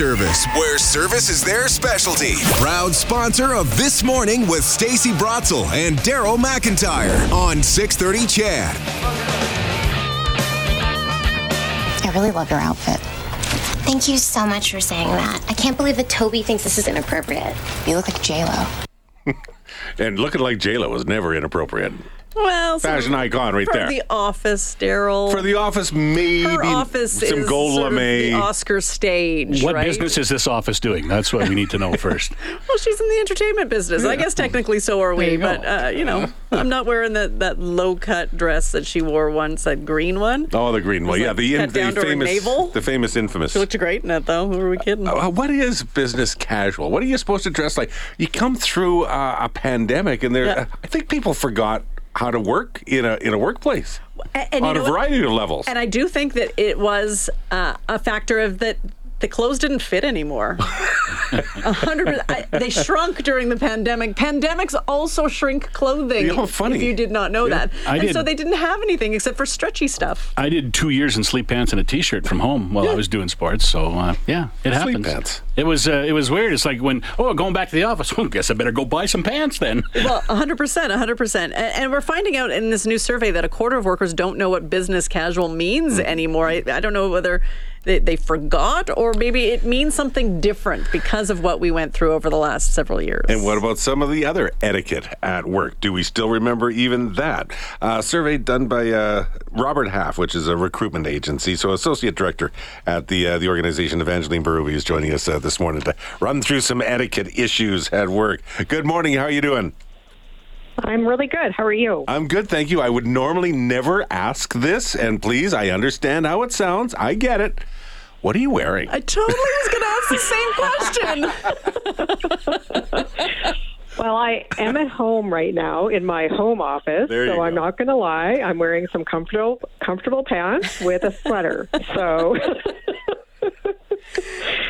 Abe's Door Service, where service is their specialty. Proud sponsor of This Morning with Stacy Brotzel and Daryl McIntyre on 630 CHED. I really love your outfit. Thank you so much for saying that. I can't believe that Toby thinks this is inappropriate. You look like J Lo. And looking like J Lo was never inappropriate. Well, some- Fashion icon right from there. The Office, Daryl. For the office, maybe Her office some is gold sort of lame. the Oscar stage, What right? business is this office doing? That's what we need to know first. Well, she's in the entertainment business. I guess technically so are we, you but uh, you know, I'm not wearing that, that low cut dress that she wore once, that green one. Oh, the green one. Was Yeah, the, cut the down to her famous, navel? the famous, infamous. She looked great in it, though. Who are we kidding? Uh, what is business casual? What are you supposed to dress like? You come through uh, a pandemic, and there. Yeah. I think people forgot how to work in a in a workplace and you on know a what? variety of levels. And I do think that it was uh, a factor of that the clothes didn't fit anymore. A hundred. per- I- They shrunk during the pandemic. Pandemics also shrink clothing. Yeah, how funny. If you did not know that, I and did. so they didn't have anything except for stretchy stuff. I did two years in sleep pants and a t-shirt from home while I was doing sports. So uh, yeah, it happens. pants. It was uh, it was weird. It's like when oh going back to the office. Well, guess I better go buy some pants then. Well, 100%, 100%. And, and we're finding out in this new survey that a quarter of workers don't know what business casual means Hmm. anymore. I, I don't know whether they, they forgot or maybe it means something different because of what we went through over the last several years. And what about some of the other etiquette at work? Do we still remember even that? A survey done by uh, Robert Half, which is a recruitment agency, so associate director at the uh, the organization. Evangeline Berube is joining us uh, this morning to run through some etiquette issues at work. Good morning. How are you doing? I'm really good. How are you? I'm good, thank you. I would normally never ask this, and please, I understand how it sounds. I get it. What are you wearing? I totally was going to ask the same question. Well, I am at home right now in my home office, There you so I'm not going to lie. I'm wearing some comfortable comfortable pants with a sweater. So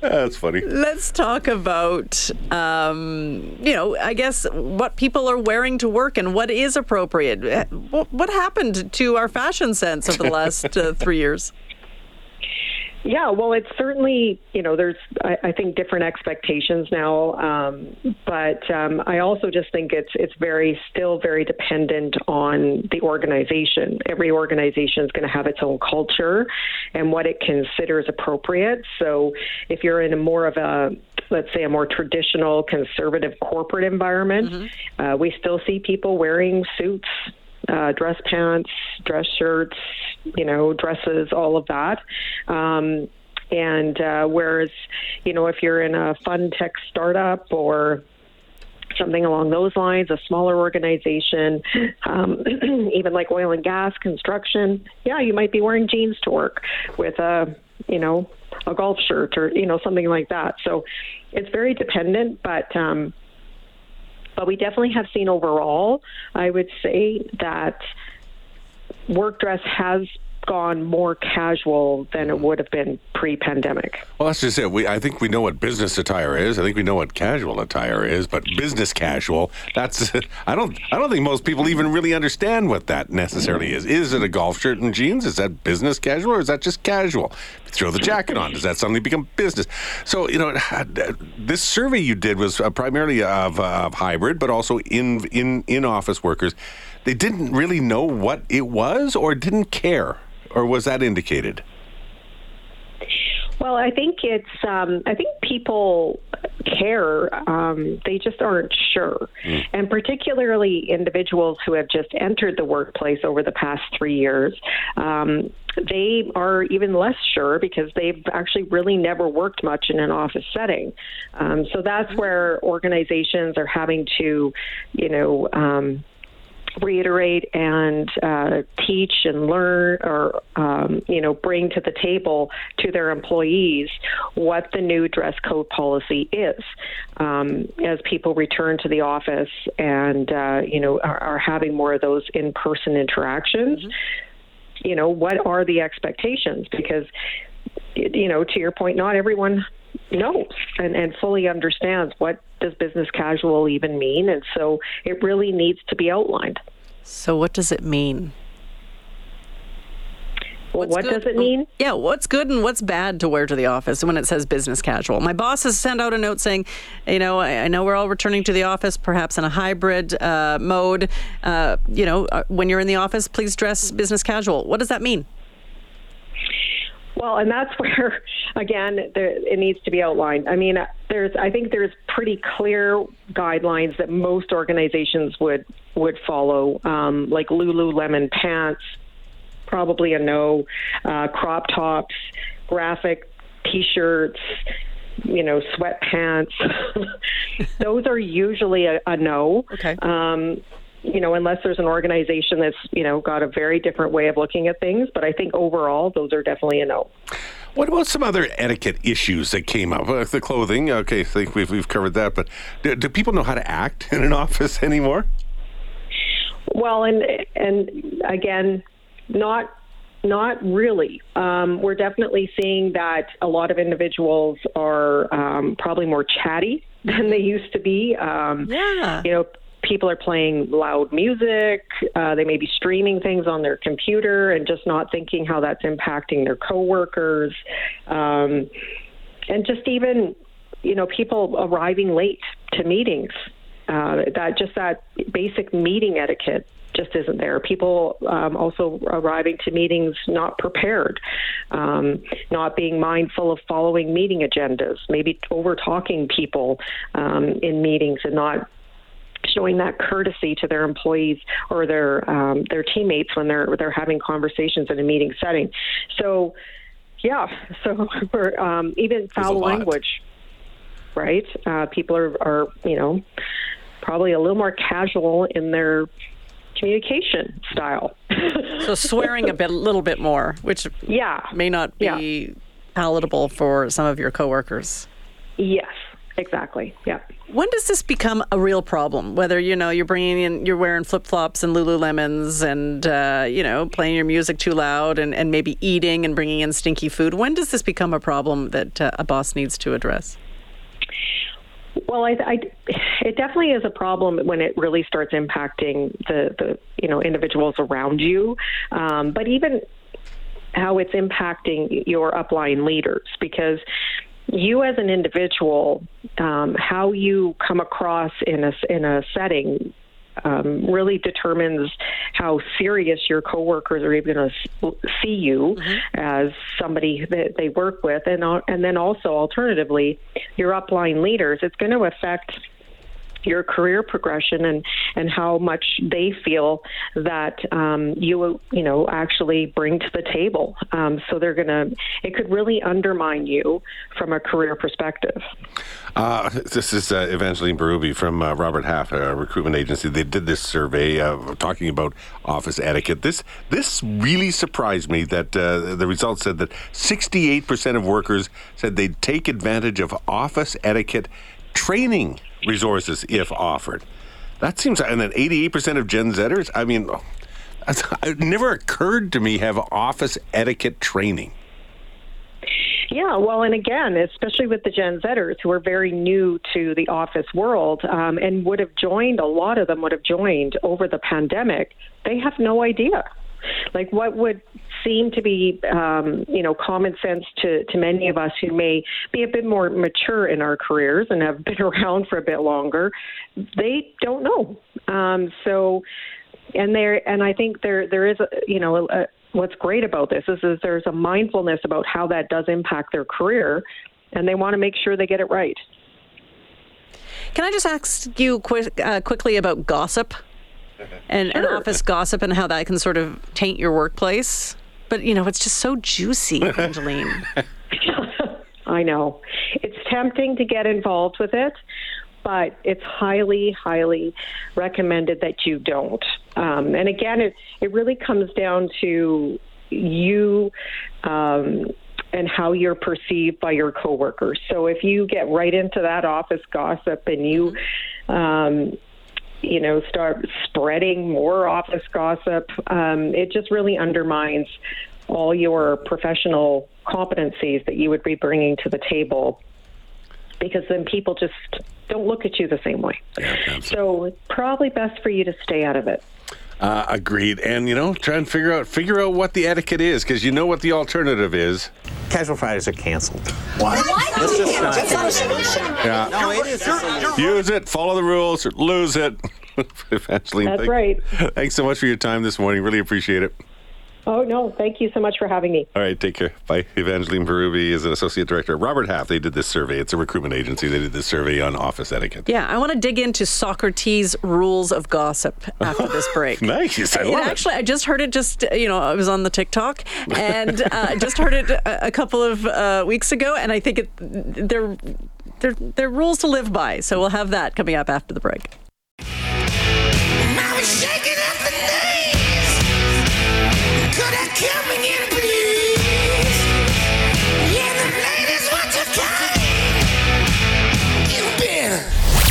That's funny. Let's talk about, um, you know, I guess what people are wearing to work and what is appropriate. What, what happened to our fashion sense over the last uh, three years? Yeah, well, it's certainly you know there's I, I think different expectations now, um, but um, I also just think it's it's very still very dependent on the organization. Every organization is going to have its own culture and what it considers appropriate. So if you're in a more of a let's say a more traditional conservative corporate environment, uh, we still see people wearing suits uh, dress pants, dress shirts, you know, dresses, all of that. Um, and uh, whereas, you know, if you're in a fun tech startup or something along those lines, a smaller organization, um, even like oil and gas, construction, yeah, you might be wearing jeans to work with a, you know, a golf shirt or, you know, something like that. So it's very dependent, but, um, but we definitely have seen overall, I would say that work dress has gone more casual than it would have been pre-pandemic. Well, that's just it. We, I think we know what business attire is. I think we know what casual attire is, but business casual, that's I don't I don't think most people even really understand what that necessarily is. Is it a golf shirt and jeans? Is that business casual or is that just casual? Throw the jacket on. Does that suddenly become business? So, you know, this survey you did was uh, primarily of, uh, of hybrid, but also in in in office workers. They didn't really know what it was or didn't care. Or was that indicated? Well, I think it's. Um, I think people care. Um, they just aren't sure, and particularly individuals who have just entered the workplace over the past three years. Um, they are even less sure because they've actually really never worked much in an office setting. Um, so that's where organizations are having to, you know. Reiterate and uh, teach and learn or um, you know bring to the table to their employees what the new dress code policy is. Um, as people return to the office and uh, you know are, are having more of those in-person interactions you know what are the expectations? Because you know to your point not everyone knows and, and fully understands what does business casual even mean and so it really needs to be outlined So, what does it mean? Well, What's what good- does it mean? Yeah, what's good and what's bad to wear to the office when it says business casual? My boss has sent out a note saying, you know, I, I know we're all returning to the office, perhaps in a hybrid uh, mode. Uh, you know, uh, when you're in the office, please dress business casual. What does that mean? Well, and that's where, again, there, it needs to be outlined. I mean, there's, I think there's pretty clear guidelines that most organizations would would follow, um, like Lululemon pants, probably a no, uh, crop tops, graphic T-shirts, you know, sweatpants. Those are usually a, a no. Okay. Um, you know, unless there's an organization that's, you know, got a very different way of looking at things. But I think overall, those are definitely a no. What about some other etiquette issues that came up? Uh, the clothing, okay, I think we've, we've covered that, but do, do people know how to act in an office anymore? Well, and and again, not not really. Um, we're definitely seeing that a lot of individuals are um, probably more chatty than they used to be. Um, Yeah. You know, people are playing loud music. Uh, they may be streaming things on their computer and just not thinking how that's impacting their coworkers. Um, and just even, you know, people arriving late to meetings. Uh, that just that basic meeting etiquette just isn't there. People um, also arriving to meetings not prepared, um, not being mindful of following meeting agendas, maybe over talking people um, in meetings and not showing that courtesy to their employees or their um, their teammates when they're they're having conversations in a meeting setting. So, yeah, so we're um, even foul language, right? Uh, people are are you know probably a little more casual in their communication style. So swearing a bit, little bit more, which yeah. may not be palatable for some of your coworkers. Yes. Exactly. Yeah. When does this become a real problem? Whether you know you're bringing in, you're wearing flip flops and Lululemons, and uh, you know playing your music too loud, and, and maybe eating and bringing in stinky food. When does this become a problem that uh, a boss needs to address? Well, I, I, it definitely is a problem when it really starts impacting the, the you know individuals around you, um, but even how it's impacting your upline leaders because you as an individual, um, how you come across in a in a setting. Um, really determines how serious your coworkers are even going to see you as somebody that they work with, and and then also alternatively, your upline leaders. It's going to affect your career progression and and how much they feel that um, you you know actually bring to the table. Um, so they're gonna it could really undermine you from a career perspective. Uh, this is uh, Evangeline Berube from uh, Robert Half, a recruitment agency. They did this survey uh, talking about office etiquette. This this really surprised me that uh, the results said that 68% of workers said they'd take advantage of office etiquette training resources if offered. That seems, and then 88% of Gen Zers. I mean, that's, it never occurred to me have office etiquette training. Yeah, well, and again, especially with the Gen Zers who are very new to the office world um, and would have joined, a lot of them would have joined over the pandemic, they have no idea. Like what would seem to be, um, you know, common sense to, to many of us who may be a bit more mature in our careers and have been around for a bit longer, they don't know. Um, so, and there, and I think there there is, a, you know, a, what's great about this is, is there's a mindfulness about how that does impact their career, and they want to make sure they get it right. Can I just ask you quick, uh, quickly about gossip and, and office gossip and how that can sort of taint your workplace? But you know, it's just so juicy, Angeline. I know. It's tempting to get involved with it, but it's highly, highly recommended that you don't. Um, and again, it, it really comes down to you um, and how you're perceived by your coworkers. So if you get right into that office gossip and you, um, you know, start spreading more office gossip, um, it just really undermines all your professional competencies that you would be bringing to the table because then people just don't look at you the same way. so probably best for you to stay out of it. Uh, agreed. And you know, try and figure out figure out what the etiquette is because you know what the alternative is. Casual Fridays are canceled. What? Let's just not do that. Yeah. No, it is. Use it, follow the rules, or lose it. Evangeline, That's thank- right. Thanks so much for your time this morning. Really appreciate it. Oh, no. Thank you so much for having me. All right, take care. Bye. Evangeline Berube is an associate director. at Robert Half, they did this survey. It's a recruitment agency. They did this survey on office etiquette. Yeah, I want to dig into Socrates' rules of gossip after this break. Nice. I It love actually, I just heard it just, you know, I was on the TikTok and uh, I just heard it a, a couple of uh, weeks ago, and I think it, they're, they're, they're rules to live by. So we'll have that coming up after the break.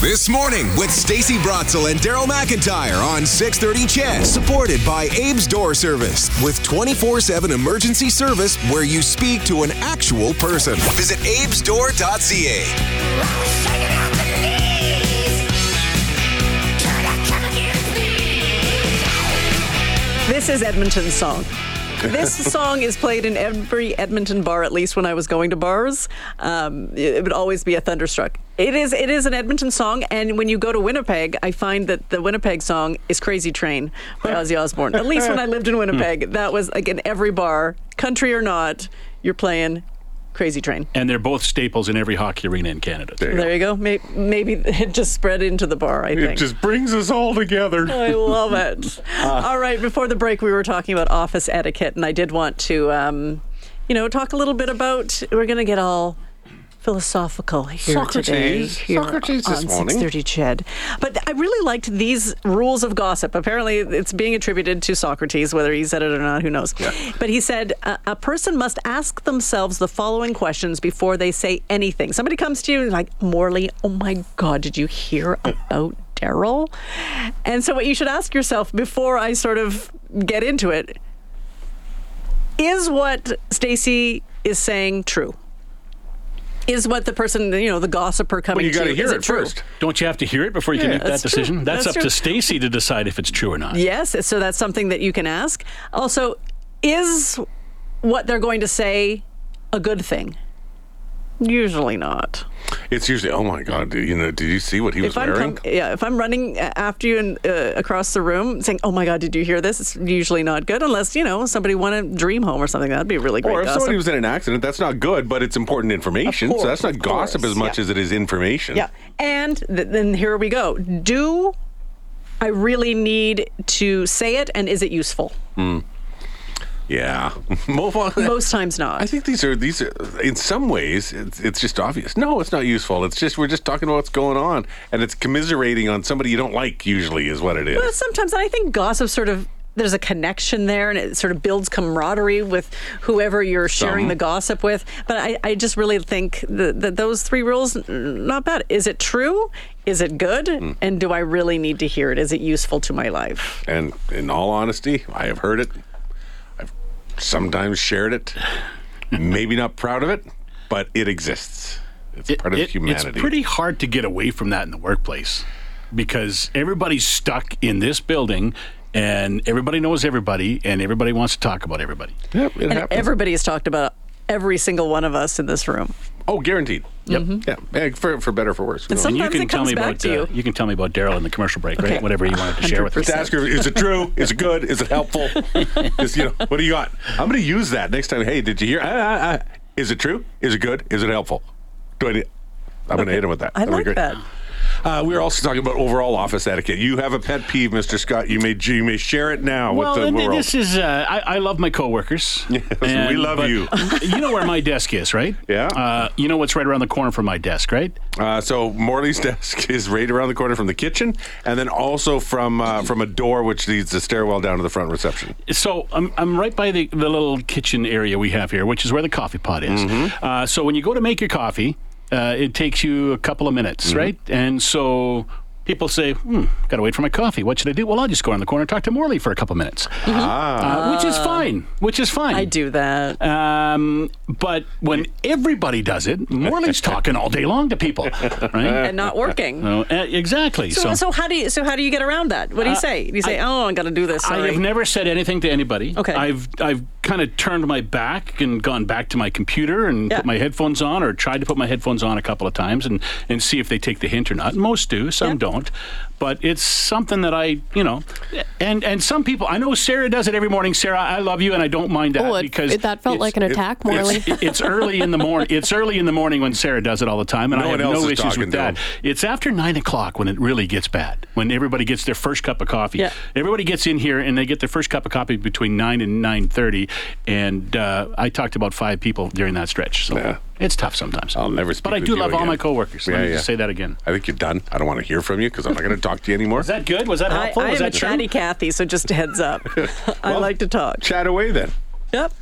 This morning with Stacy Brotzel and Daryl McIntyre on 630 CHED, supported by Abe's Door Service with 24-7 emergency service where you speak to an actual person. Visit abesdoor.ca. I was shaking up the knees. Could I come again, please? This is Edmonton's song. This song is played in every Edmonton bar, at least when I was going to bars. Um, it would always be a thunderstruck. It is it is an Edmonton song, and when you go to Winnipeg, I find that the Winnipeg song is "Crazy Train" by Ozzy Osbourne. At least when I lived in Winnipeg, that was like in every bar, country or not, you're playing "Crazy Train." And they're both staples in every hockey arena in Canada. There you go. May- Maybe it just spread into the bar. I It think. just brings us all together. I love it. All right, before the break, we were talking about office etiquette, and I did want to, um, you know, talk a little bit about. We're going to get all philosophical here today. Socrates. Here Socrates this on morning. 6:30 Ched. But I really liked these rules of gossip. Apparently, it's being attributed to Socrates, whether he said it or not, who knows. Yeah. But he said a, a person must ask themselves the following questions before they say anything. Somebody comes to you and like, Morley, oh my God, did you hear about Daryl? And so, what you should ask yourself before I sort of get into it is what Stacy is saying true? Is what the person, you know, the gossiper coming Well, you got to hear it true? first. Don't you have to hear it before you can make that true. decision? That's, That's up true. to Stacy to decide if it's true or not. Yes, so that's something that you can ask. Also, is what they're going to say a good thing? Usually not. It's usually, oh my God, you know, did you see what he was If I'm wearing? com- yeah, if I'm running after you and uh, across the room saying, "Oh my God, did you hear this?" It's usually not good, unless you know somebody won a dream home or something. That'd be really great. or if gossip. somebody was in an accident, that's not good, but it's important information. Of so that's not gossip course, as much yeah. as it is information. Yeah. And th- then here we go. Do I really need to say it and is it useful? Yeah. Most times not. I think these are these are in some ways it's, it's just obvious. No, it's not useful. It's just we're just talking about what's going on, and it's commiserating on somebody you don't like. Usually, is what it is. Well, sometimes I think gossip sort of there's a connection there and it sort of builds camaraderie with whoever you're sharing the gossip with. But I, I just really think that, that those three rules, not bad. Is it true? Is it good? Hmm. And do I really need to hear it? Is it useful to my life? And in all honesty, I have heard it. I've sometimes shared it. Maybe not proud of it, but it exists. It's It- part of it- humanity. It's pretty hard to get away from that in the workplace because everybody's stuck in this building and everybody knows everybody and everybody wants to talk about everybody. Yep, it And happens. everybody has talked about every single one of us in this room. oh, guaranteed. Yep. Yeah. yeah. For, for better or for worse. And knows? And you Sometimes can it tell comes me back about to you. uh, you can tell me about Daryl in the commercial break, Okay. right? Whatever you wanted to share with us. 100%. Just ask her, is it true? Is it good? Is it helpful? Just, you know, what do you got? I'm going to use that next time. Hey, did you hear? Ah, ah, ah. Is it true? Is it good? Is it helpful? Do I need, I'm going to hit him with that. I That'd be like great. that. Uh, we were also talking about overall office etiquette. You have a pet peeve, Mr. Scott. You may you may share it now Well, with the and world. this is uh, I, I love my coworkers. Yes, we love you. you know where my desk is, right? Yeah. Uh, you know what's right around the corner from my desk, right? Uh, so Morley's desk is right around the corner from the kitchen, and then also from uh, from a door which leads the stairwell down to the front reception. So I'm, I'm right by the, the little kitchen area we have here, which is where the coffee pot is. Mm-hmm. Uh, so when you go to make your coffee, uh, it takes you a couple of minutes, Mm-hmm. right? And so people say, hmm, got to wait for my coffee. What should I do? Well, I'll just go around the corner and talk to Morley for a couple minutes, Ah. uh, which is fine. Which is fine. I do that. Um, but when everybody does it, Morley's talking all day long to people, right? and not working. No, uh, exactly. So, so how do you so how do you get around that? What do you Uh, say? Do you say, I- "Oh, I got to do this"? I have never said anything to anybody. Okay. I've I've kind of turned my back and gone back to my computer and Yeah. put my headphones on, or tried to put my headphones on a couple of times and and see if they take the hint or not. Most do, some Yeah. don't out but it's something that I, you know, and and some people. I know Sarah does it every morning. Sarah, I love you, and I don't mind that Oh, it- because it- that felt like an attack, Morley. It's, it's early in the morning. It's early in the morning when Sarah does it all the time, and No I have no is issues with that. him. It's after nine o'clock when it really gets bad. When everybody gets their first cup of coffee. Yeah. Everybody gets in here and they get their first cup of coffee between nine and nine thirty. And uh, I talked about five people during that stretch. So Yeah. it's tough sometimes. I'll never speak But I with do you love all my coworkers. Let Yeah, me yeah. just say that again. I think you're done. I don't want to hear from you because I'm not going to talk to you anymore. Was that good? Was that helpful? I Was am a that true? chatty Cathy, so just a heads up. I like to talk. Chat away then. Yep.